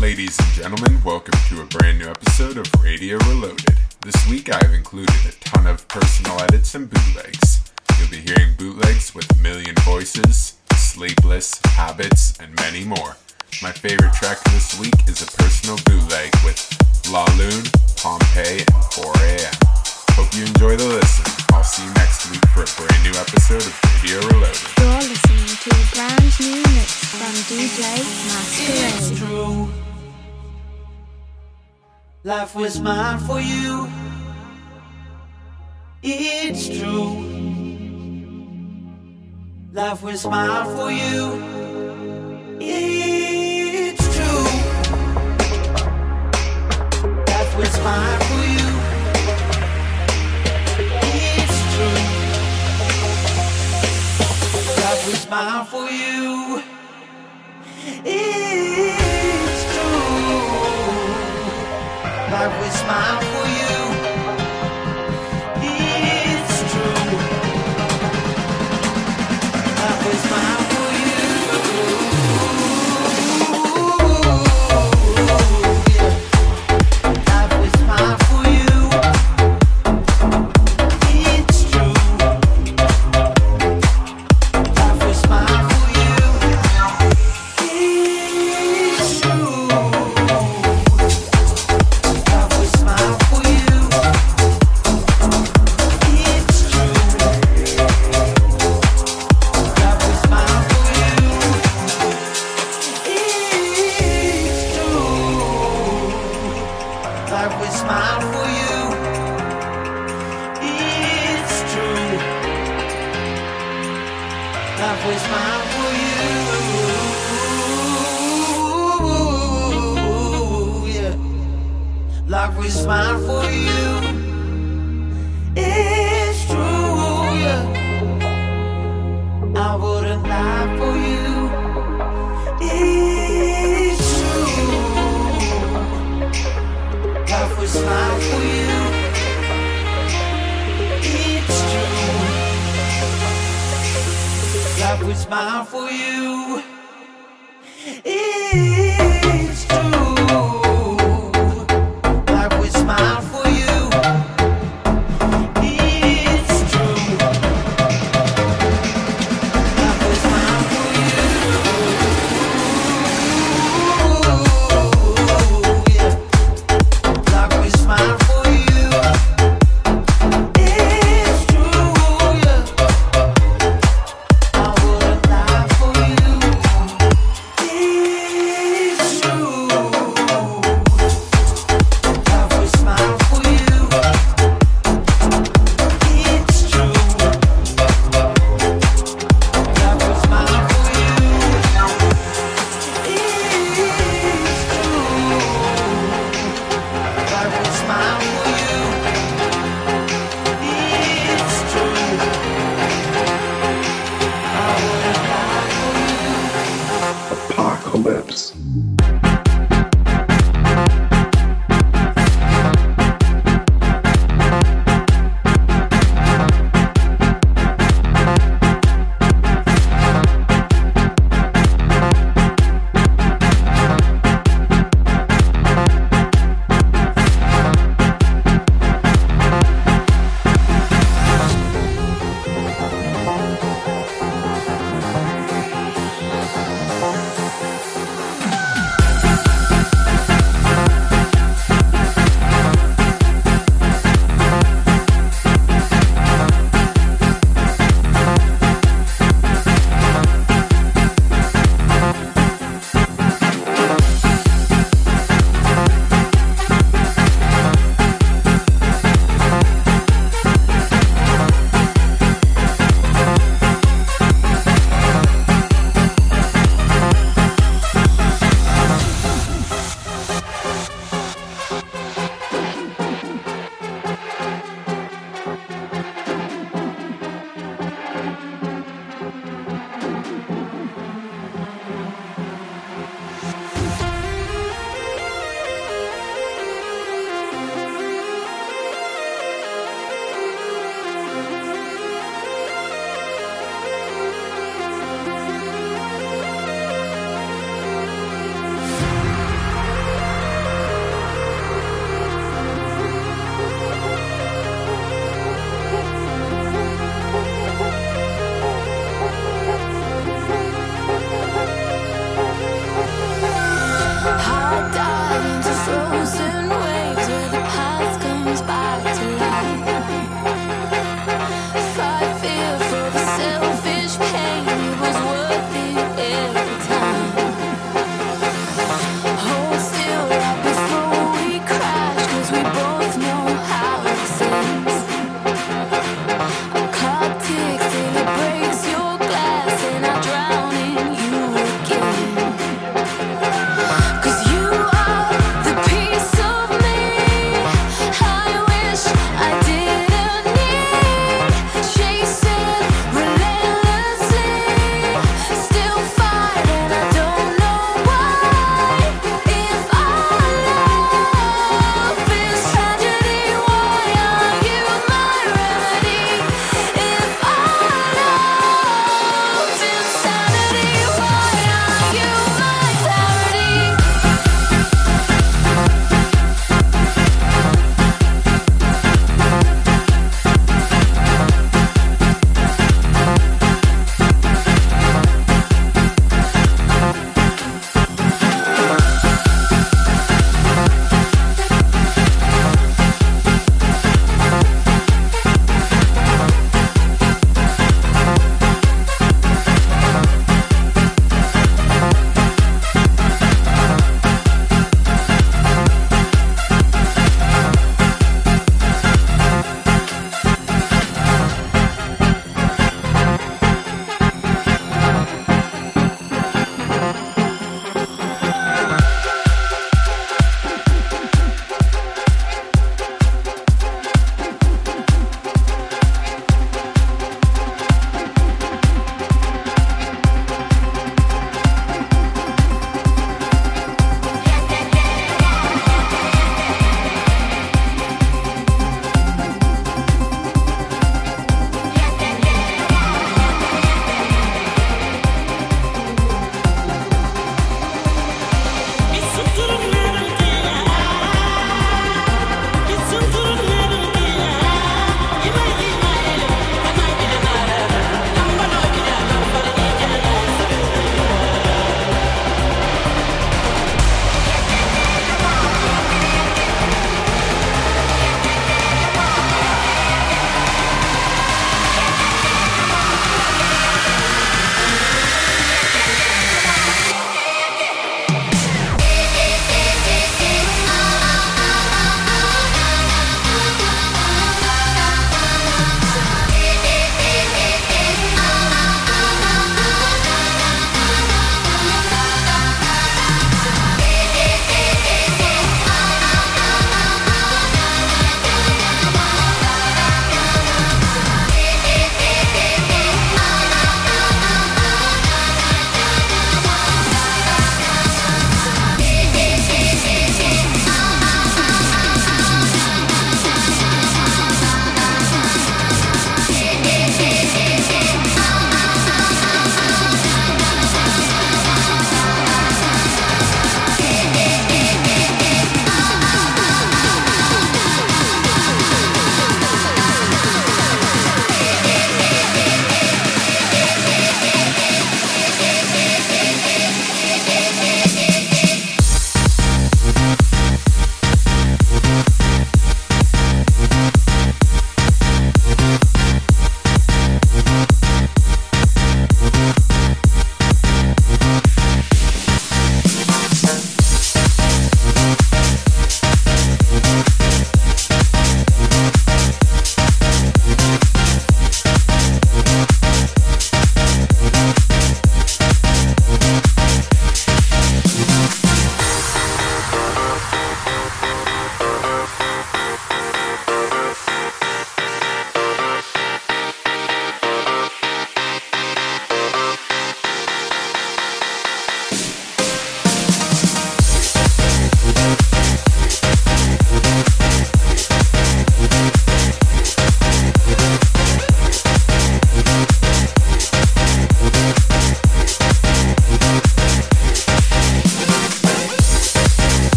Ladies and gentlemen, welcome to a brand new episode of Radio Reloaded. This week I have included a ton of personal edits and bootlegs. You'll be hearing bootlegs with Million Voices, Sleepless, Habits, and many more. My favorite track this week is a personal bootleg with La Lune, Pompeii, and 4am. Hope you enjoy the listen. I'll see you next week for a brand new episode of Radio Reloaded. You're listening to a brand new mix from DJ Masquerade. It's true. Life was mine for you. It's true. Life was mine for you. It's true. Life was mine for you. It's true. Life was mine for you. It's was mine Life was mine for you. Yeah. Life was mine for you. It's true. Yeah. I wouldn't lie for you. It's true. Life was mine for you. Mine for you.